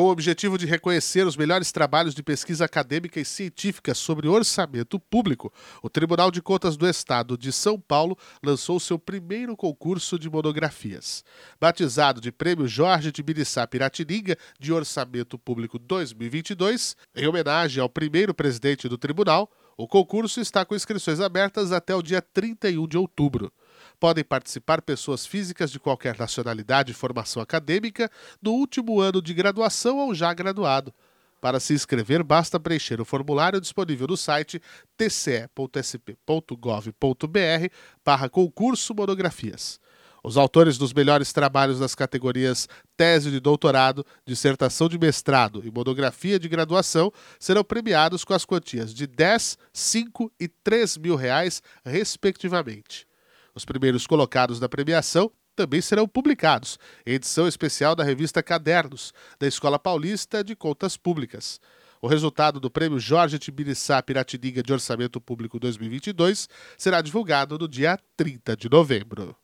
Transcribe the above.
Com o objetivo de reconhecer os melhores trabalhos de pesquisa acadêmica e científica sobre orçamento público, o Tribunal de Contas do Estado de São Paulo lançou seu primeiro concurso de monografias. Batizado de Prêmio Jorge de Birissá Piratininga de Orçamento Público 2022, em homenagem ao primeiro presidente do tribunal, o concurso está com inscrições abertas até o dia 31 de outubro. Podem participar pessoas físicas de qualquer nacionalidade e formação acadêmica no último ano de graduação ou já graduado. Para se inscrever, basta preencher o formulário disponível no site tce.sp.gov.br barra concurso monografias. Os autores dos melhores trabalhos das categorias tese de doutorado, dissertação de mestrado e monografia de graduação serão premiados com as quantias de 10, 5 e 3 mil reais, respectivamente. Os primeiros colocados na premiação também serão publicados em edição especial da revista Cadernos, da Escola Paulista de Contas Públicas. O resultado do Prêmio Jorge Tibiriçá Piratininga de Orçamento Público 2022 será divulgado no dia 30 de novembro.